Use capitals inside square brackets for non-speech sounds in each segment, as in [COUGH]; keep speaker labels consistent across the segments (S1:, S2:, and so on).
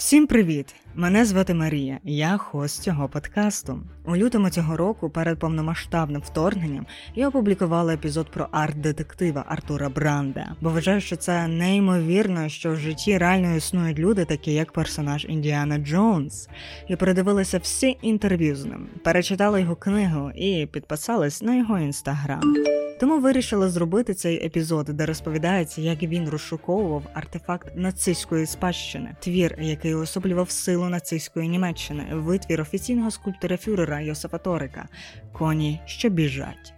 S1: Всім привіт! Мене звати Марія, я хост цього подкасту. У лютому цього року, перед повномасштабним вторгненням, я опублікувала епізод про арт-детектива Артура Бранда, бо вважаю, що це неймовірно, що в житті реально існують люди, такі як персонаж Індіана Джонс. Я передивилася всі інтерв'ю з ним, перечитала його книгу і підписалась на його інстаграм. Тому вирішила зробити цей епізод, де розповідається, як він розшуковував артефакт нацистської спадщини, твір, який особлював силу нацистської Німеччини, витвір офіційного скульптора фюрера Йосифа Торика Коні, що біжать.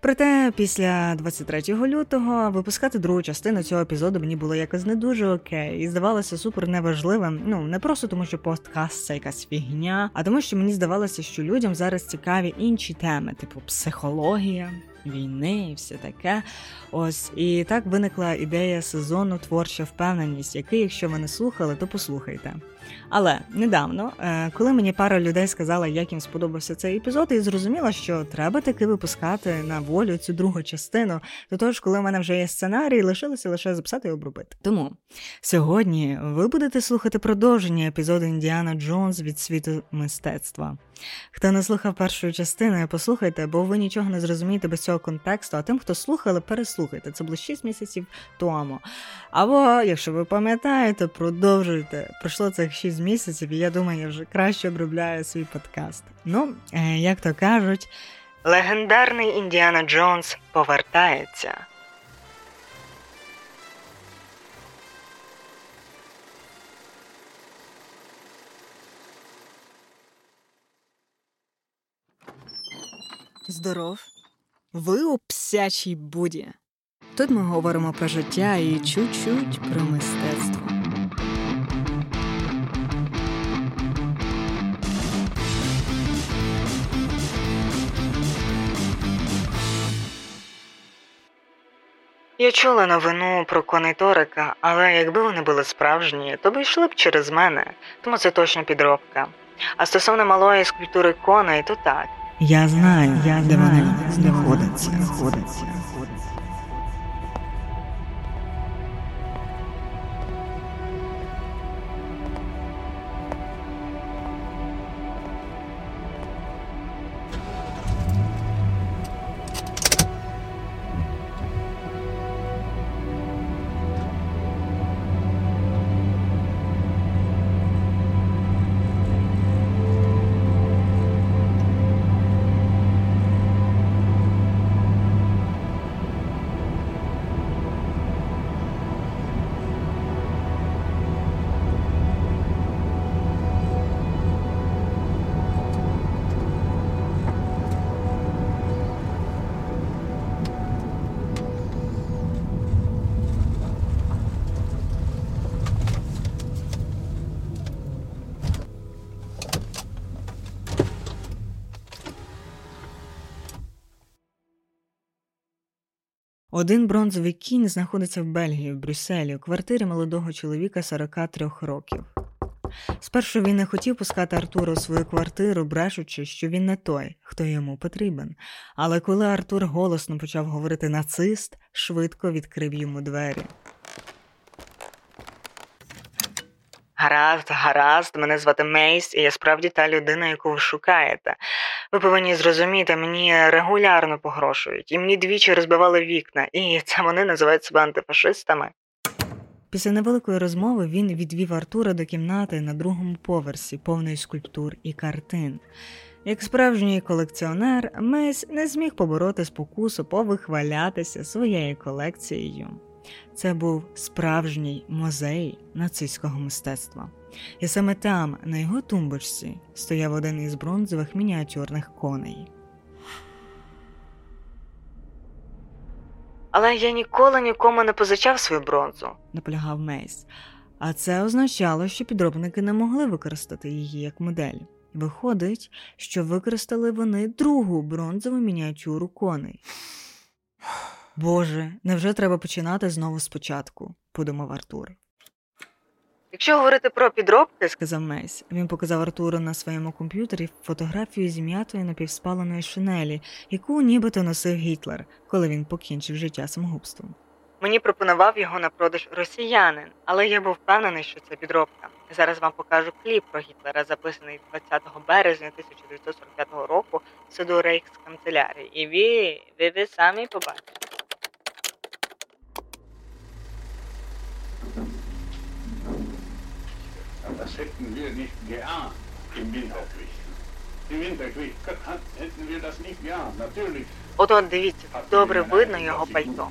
S1: Проте після 23 лютого випускати другу частину цього епізоду мені було якось не дуже окей, і здавалося супер неважливим. Ну не просто тому, що посткаст це якась фігня, а тому, що мені здавалося, що людям зараз цікаві інші теми, типу психологія. Війни і все таке. Ось і так виникла ідея сезону творча впевненість, який, якщо ви не слухали, то послухайте. Але недавно, е, коли мені пара людей сказала, як їм сподобався цей епізод, і зрозуміла, що треба таки випускати на волю цю другу частину, до того ж, коли в мене вже є сценарій, лишилося лише записати і обробити. Тому сьогодні ви будете слухати продовження епізоду Індіана Джонс від світу мистецтва. Хто не слухав першої частини, послухайте, бо ви нічого не зрозумієте без цього контексту. А тим, хто слухали, переслухайте. Це було 6 місяців тому. Або, якщо ви пам'ятаєте, продовжуйте. Пройшло цих 6 місяців, і я думаю, я вже краще обробляю свій подкаст. Ну, е, як то кажуть, легендарний Індіана Джонс повертається. Здоров, ви у псячій буді. Тут ми говоримо про життя і чуть-чуть про мистецтво. Я чула новину про коней Торика, але якби вони були справжні, то б йшли б через мене, тому це точно підробка. А стосовно малої скульптури коней, то так. Я знаю, я де вони знаходяться. Один бронзовий кінь знаходиться в Бельгії, в Брюсселі, у квартирі молодого чоловіка 43 років. Спершу він не хотів пускати Артура у свою квартиру, брешучи, що він не той, хто йому потрібен. Але коли Артур голосно почав говорити нацист, швидко відкрив йому двері. Гаразд, гаразд, мене звати Мейс, і я справді та людина, яку ви шукаєте. Ви повинні зрозуміти, мені регулярно погрошують, і мені двічі розбивали вікна, і це вони називають себе антифашистами. Після невеликої розмови він відвів Артура до кімнати на другому поверсі, повної скульптур і картин. Як справжній колекціонер, Мейс не зміг побороти спокусу повихвалятися своєю колекцією. Це був справжній музей нацистського мистецтва. І саме там, на його тумбочці, стояв один із бронзових мініатюрних коней. Але я ніколи нікому не позичав свою бронзу, наполягав Мейс. А це означало, що підробники не могли використати її як модель. Виходить, що використали вони другу бронзову мініатюру коней. [SIGHS] Боже, невже треба починати знову спочатку? подумав Артур. Якщо говорити про підробки, сказав Мейс, він показав Артуру на своєму комп'ютері фотографію зім'ятої напівспаленої шинелі, яку нібито носив Гітлер, коли він покінчив життя самогубством. Мені пропонував його на продаж росіянин, але я був впевнений, що це підробка. Зараз вам покажу кліп про Гітлера, записаний 20 березня 1945 року в суду Рейхсканцелярії. І ви, ви, ви самі побачите.
S2: Das hätten wir nicht geahnt im Winterkrieg. Im Winterkrieg [LAUGHS] hätten wir das nicht geahnt. Natürlich
S1: От от дивіться, добре видно його пальто.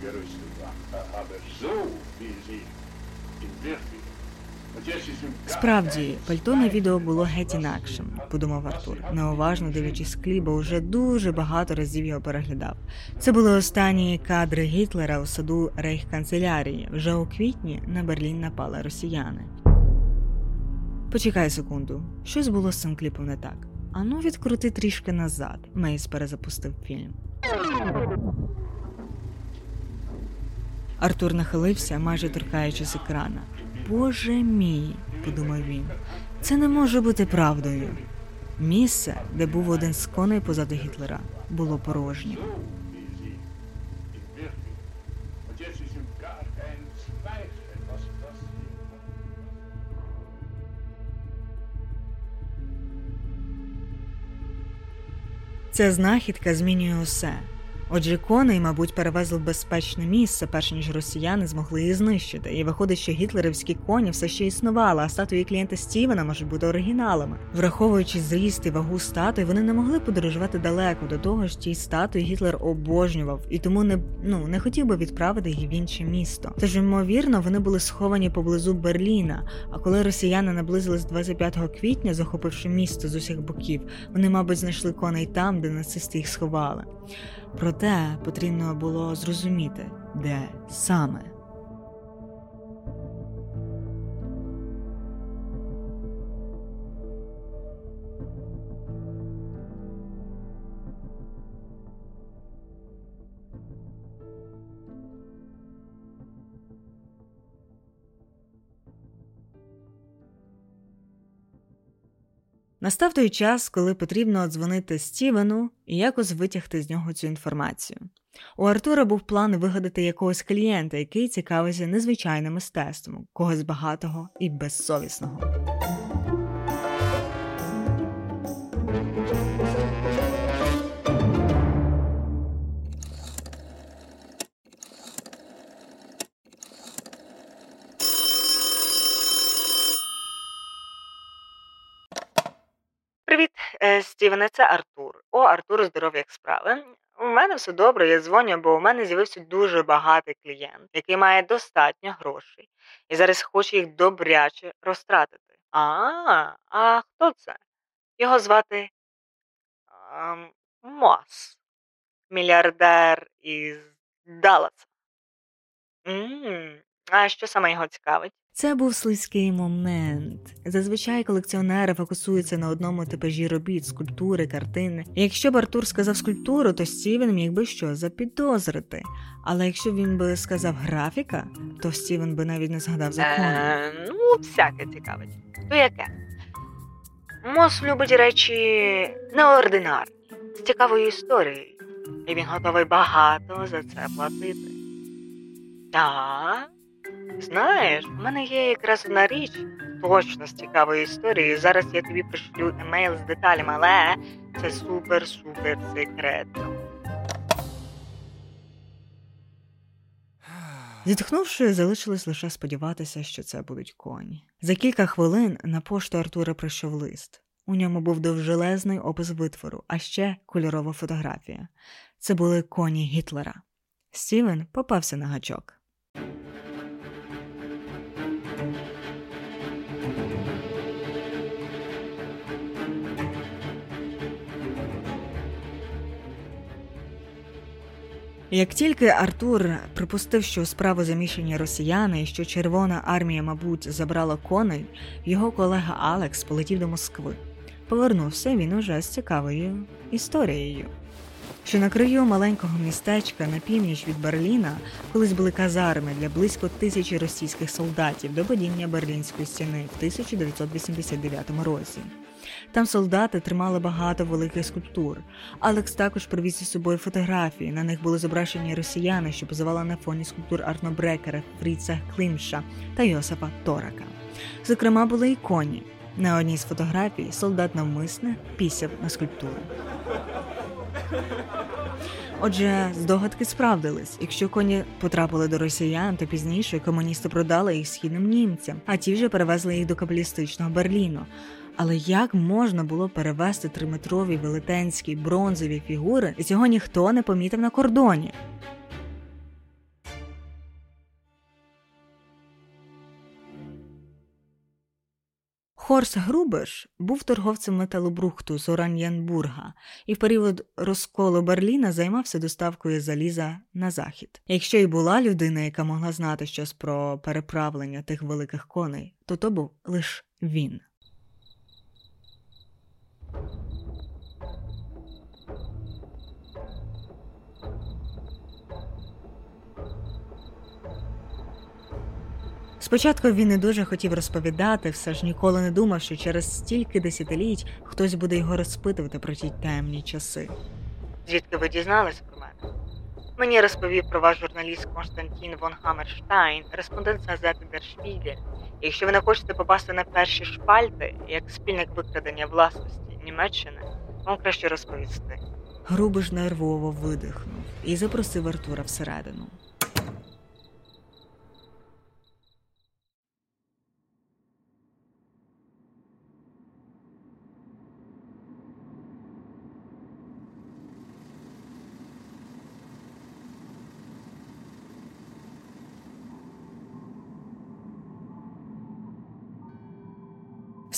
S1: Справді, пальто на відео було геть інакшим, подумав Артур, неуважно дивлячись кліп, бо вже дуже багато разів його переглядав. Це були останні кадри Гітлера у саду рейхканцелярії. Вже у квітні на Берлін напали росіяни. Почекай секунду, щось було з цим кліпом не так. Ану, відкрути трішки назад. Мейс перезапустив фільм. Артур нахилився, майже торкаючись екрана. Боже мій, подумав він, це не може бути правдою. Місце, де був один з коней позаду Гітлера, було порожнім. Ця знахідка змінює усе. Отже, коней, мабуть, перевезли в безпечне місце, перш ніж росіяни змогли її знищити. І виходить, що гітлерівські коні все ще існували, а статуї клієнта Стівена можуть бути оригіналами. Враховуючи зріст і вагу статуї, вони не могли подорожувати далеко. До того ж, ті статуї Гітлер обожнював і тому не ну не хотів би відправити їх в інше місто. Тож, ймовірно, вони були сховані поблизу Берліна. А коли росіяни наблизились 25 квітня, захопивши місто з усіх боків, вони, мабуть, знайшли коней там, де нацисти їх сховали. Проте потрібно було зрозуміти, де саме. Настав той час, коли потрібно дзвонити Стівену і якось витягти з нього цю інформацію. У Артура був план вигадати якогось клієнта, який цікавився незвичайним мистецтвом, когось багатого і безсовісного. Привіт, Стівене, це Артур. О, Артур, здоров'я як справи. У мене все добре, я дзвоню, бо у мене з'явився дуже багатий клієнт, який має достатньо грошей, і зараз хоче їх добряче розтратити. А, а хто це? Його звати ем, Мос, мільярдер із Далласа. А що саме його цікавить? Це був слизький момент. Зазвичай колекціонери фокусуються на одному типажі робіт, скульптури, картини. І якщо б Артур сказав скульптуру, то Стівен міг би що запідозрити. Але якщо він би сказав графіка, то Стівен би навіть не згадав закону.
S3: Е, ну, всяке цікавить. То яке? Мос любить речі неординарні, з цікавою історією. І він готовий багато за це платити. Так? Знаєш, в мене є якраз одна річ, точно з цікавою історією. Зараз я тобі пришлю емейл з деталями, але це супер-супер секретно.
S1: Зітхнувши, залишилось лише сподіватися, що це будуть коні. За кілька хвилин на пошту Артура прийшов лист. У ньому був довжелезний опис витвору, а ще кольорова фотографія. Це були коні Гітлера. Стівен попався на гачок. Як тільки Артур припустив, що справу замішані росіяни і що Червона армія, мабуть, забрала коней, його колега Алекс полетів до Москви. Повернувся він уже з цікавою історією. що на краю маленького містечка на північ від Берліна колись були казарми для близько тисячі російських солдатів до падіння Берлінської стіни в 1989 році. Там солдати тримали багато великих скульптур. Алекс також привіз із собою фотографії. На них були зображені росіяни, що позивали на фоні скульптур Арно Брекера, Фріца Климша та Йосипа Торака. Зокрема, були і коні. На одній з фотографій солдат навмисне пісяв на скульптуру. Отже, здогадки справдились. Якщо коні потрапили до росіян, то пізніше комуністи продали їх східним німцям, а ті вже перевезли їх до капіталістичного Берліну. Але як можна було перевезти триметрові велетенські бронзові фігури, і цього ніхто не помітив на кордоні? Хорс Грубеш був торговцем металобрухту з Оран'янбурга і в період розколу Берліна займався доставкою заліза на захід. Якщо й була людина, яка могла знати щось про переправлення тих великих коней, то то був лише він. Спочатку він не дуже хотів розповідати, все ж ніколи не думав, що через стільки десятиліть хтось буде його розпитувати про ті темні часи.
S3: Звідки ви дізналися про мене? Мені розповів про вас журналіст Константін Вон Хаммерштайн, респондент газети Der Spiegel. Якщо ви не хочете попасти на перші шпальти, як спільник викрадення власності Німеччини, вам краще розповісти.
S1: Грубиш нервово видихнув і запросив Артура всередину.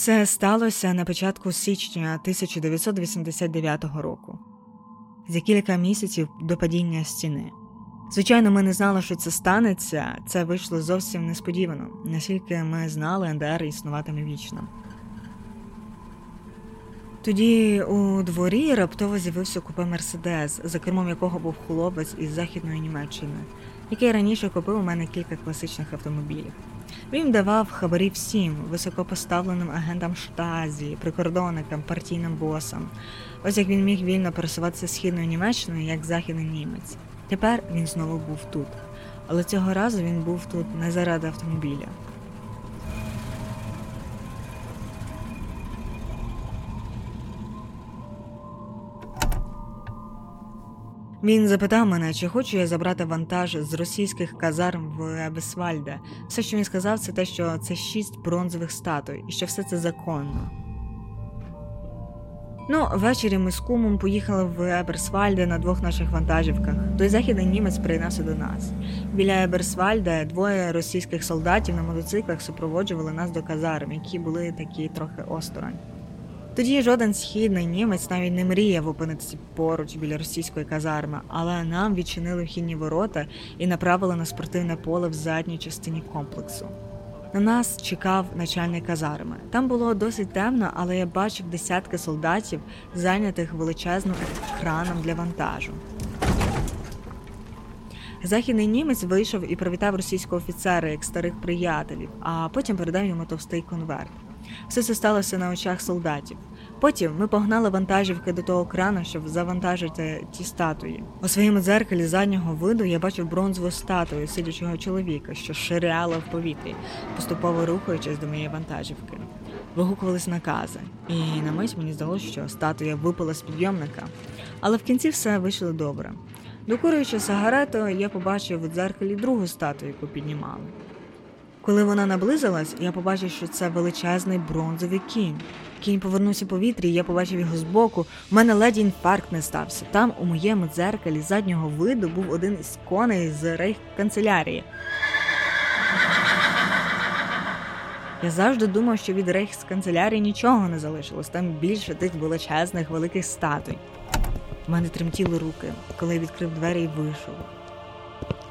S1: Все сталося на початку січня 1989 року, за кілька місяців до падіння стіни. Звичайно, ми не знали, що це станеться. Це вийшло зовсім несподівано, наскільки ми знали, НДР існуватиме вічно. Тоді у дворі раптово з'явився купе Мерседес, за кермом якого був хлопець із Західної Німеччини, який раніше купив у мене кілька класичних автомобілів. Він давав хабарі всім високопоставленим агентам штазі, прикордонникам, партійним босам. Ось як він міг вільно пересуватися східною Німеччиною як західний німець. Тепер він знову був тут. Але цього разу він був тут не заради автомобіля. Він запитав мене, чи хочу я забрати вантаж з російських казарм в Ебесвальде. Все, що він сказав, це те, що це шість бронзових статуй, і що все це законно. Ну, ввечері ми з кумом поїхали в Еберсвальде на двох наших вантажівках. Той західний німець приєднався до нас. Біля Еберсвальда двоє російських солдатів на мотоциклах супроводжували нас до казарм, які були такі трохи осторонь. Тоді жоден східний німець навіть не мріяв опинитися поруч біля російської казарми, але нам відчинили вхідні ворота і направили на спортивне поле в задній частині комплексу. На нас чекав начальник казарми. Там було досить темно, але я бачив десятки солдатів, зайнятих величезним екраном для вантажу. Західний німець вийшов і привітав російського офіцера як старих приятелів, а потім передав йому товстий конверт. Все це сталося на очах солдатів. Потім ми погнали вантажівки до того крана, щоб завантажити ті статуї. У своєму дзеркалі заднього виду я бачив бронзову статую сидячого чоловіка, що ширяла в повітрі, поступово рухаючись до моєї вантажівки. Вигукувались накази, і на мить мені здалося, що статуя випала з підйомника. Але в кінці все вийшло добре. Докурюючи сигарету, я побачив у дзеркалі другу статую, яку піднімали. Коли вона наблизилась, я побачив, що це величезний бронзовий кінь. Кінь повернувся повітрі, і я побачив його збоку. У мене ледь інфаркт не стався. Там, у моєму дзеркалі заднього виду, був один із коней з рейх-канцелярії. Я завжди думав, що від рейхсканцелярії нічого не залишилось. Там більше тих величезних великих статуй. У мене тремтіли руки, коли я відкрив двері і вийшов.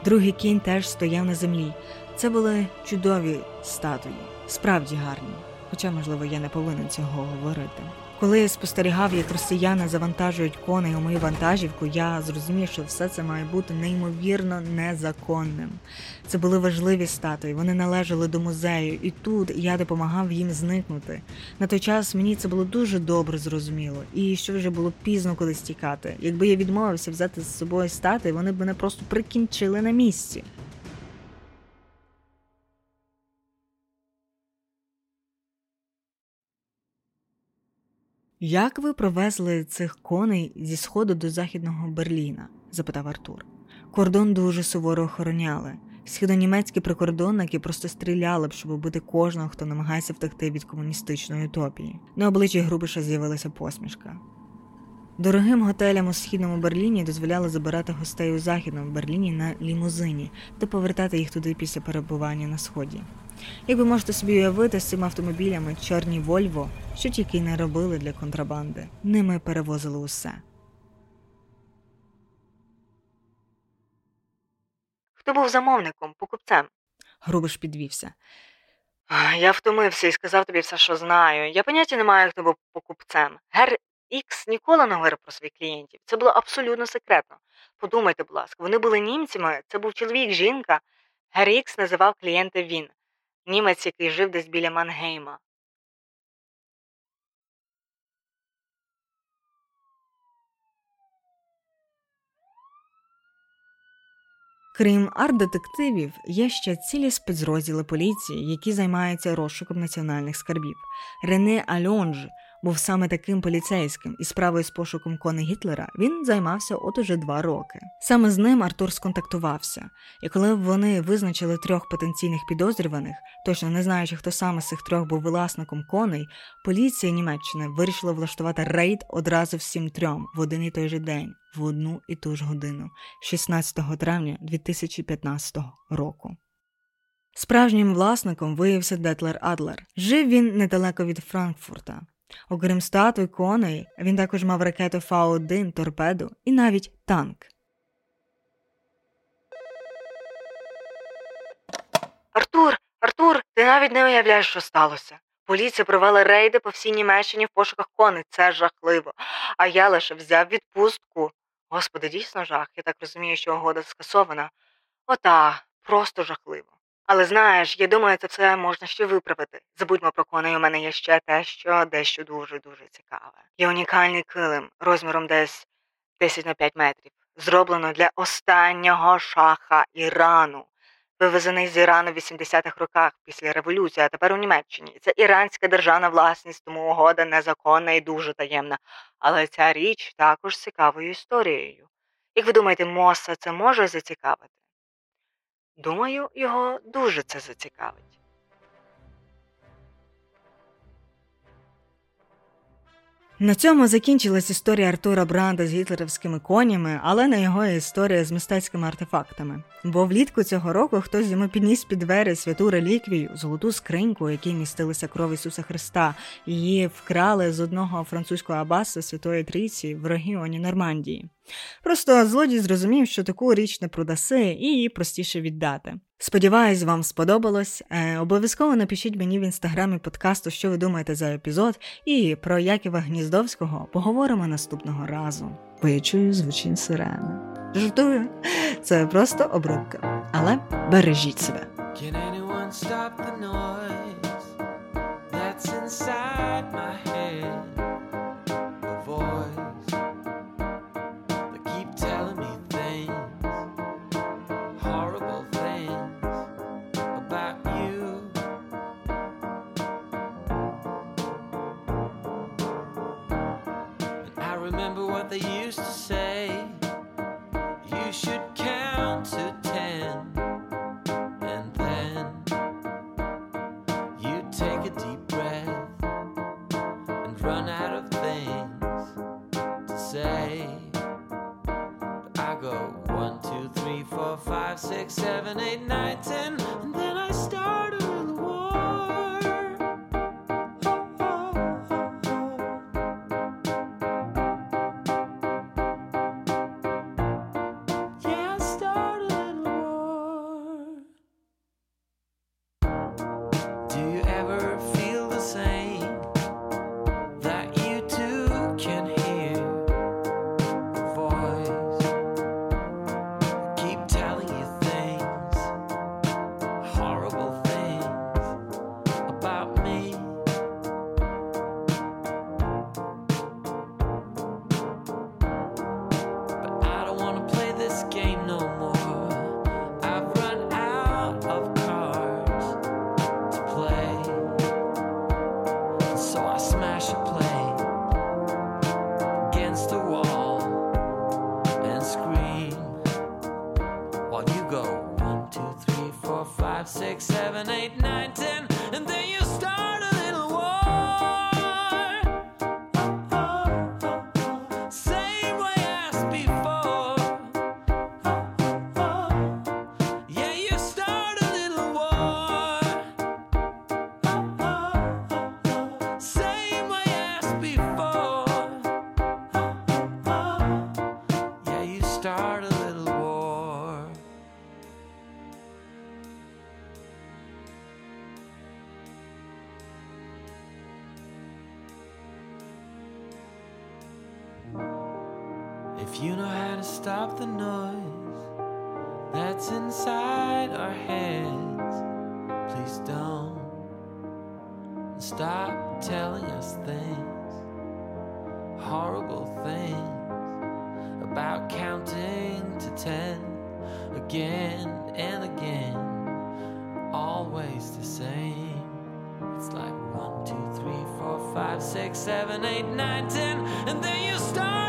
S1: Другий кінь теж стояв на землі. Це були чудові статуї, справді гарні. Хоча, можливо, я не повинен цього говорити. Коли я спостерігав, як росіяни завантажують коней у мою вантажівку, я зрозумів, що все це має бути неймовірно незаконним. Це були важливі статуї, вони належали до музею, і тут я допомагав їм зникнути. На той час мені це було дуже добре зрозуміло, і що вже було пізно кудись тікати. Якби я відмовився взяти з собою статуї, вони б мене просто прикінчили на місці. Як ви провезли цих коней зі сходу до західного Берліна? запитав Артур. Кордон дуже суворо охороняли. Східонімецькі прикордонники просто стріляли б, щоб убити кожного, хто намагається втекти від комуністичної утопії. На обличчі Грубиша з'явилася посмішка. Дорогим готелям у східному Берліні дозволяли забирати гостей у західному Берліні на лімузині та повертати їх туди після перебування на сході. Як ви можете собі уявити з цими автомобілями чорні Вольво, що тільки й не робили для контрабанди, ними перевозили усе.
S3: Хто був замовником, покупцем?
S1: Грубиш підвівся.
S3: Я втомився і сказав тобі все, що знаю. Я поняття не маю, хто був покупцем. Гер Ікс ніколи не говорив про своїх клієнтів. Це було абсолютно секретно. Подумайте, будь ласка, вони були німцями, це був чоловік, жінка. Гер Ікс називав клієнта він, німець, який жив десь біля Мангейма.
S1: Крім арт-детективів, є ще цілі спецрозділи поліції, які займаються розшуком національних скарбів. Рене Альонж був саме таким поліцейським, і справою з пошуком коней Гітлера він займався от уже два роки. Саме з ним Артур сконтактувався, і коли вони визначили трьох потенційних підозрюваних, точно не знаючи, хто саме з цих трьох був власником коней, поліція Німеччини вирішила влаштувати рейд одразу всім трьом в один і той же день, в одну і ту ж годину, 16 травня 2015 року. Справжнім власником виявився Детлер Адлер. Жив він недалеко від Франкфурта. Окрім статуй коней, він також мав ракету Фа-1, торпеду і навіть танк.
S3: Артур, Артур, ти навіть не уявляєш, що сталося. Поліція провела рейди по всій Німеччині в пошуках коней. Це жахливо. А я лише взяв відпустку. Господи, дійсно жах. Я так розумію, що угода скасована. Ота, просто жахливо. Але знаєш, я думаю, це все можна ще виправити. Забудьмо про коней, у мене є ще те, що дещо дуже-дуже цікаве. Є унікальний килим розміром десь 10 на 5 метрів, зроблено для останнього шаха Ірану, вивезений з Ірану в 80-х роках після революції, а тепер у Німеччині. Це іранська державна власність, тому угода незаконна і дуже таємна. Але ця річ також цікавою історією. Як ви думаєте, Моса це може зацікавити? Думаю, його дуже це зацікавить.
S1: На цьому закінчилась історія Артура Бранда з гітлерівськими конями, але не його історія з мистецькими артефактами. Бо влітку цього року хтось йому підніс під двері святу реліквію, золоту скриньку, у якій містилася кров Ісуса Христа. Її вкрали з одного французького аббаса Святої Трійці в регіоні Нормандії. Просто злодій зрозумів, що таку річ не продаси, і її простіше віддати. Сподіваюсь, вам сподобалось. Е, обов'язково напишіть мені в інстаграмі подкасту, що ви думаєте за епізод, і про Яківа Гніздовського поговоримо наступного разу. Бо я чую звучінь сирени. Жартую, це просто обробка. Але бережіть себе.
S4: Can anyone stop the noise that's inside my head? seven, eight, nine. If you know how to stop the noise that's inside our heads, please don't stop telling us things, horrible things about counting to ten again and again, always the same. It's like one, two, three, four, five, six, seven, eight, nine, ten, and then you start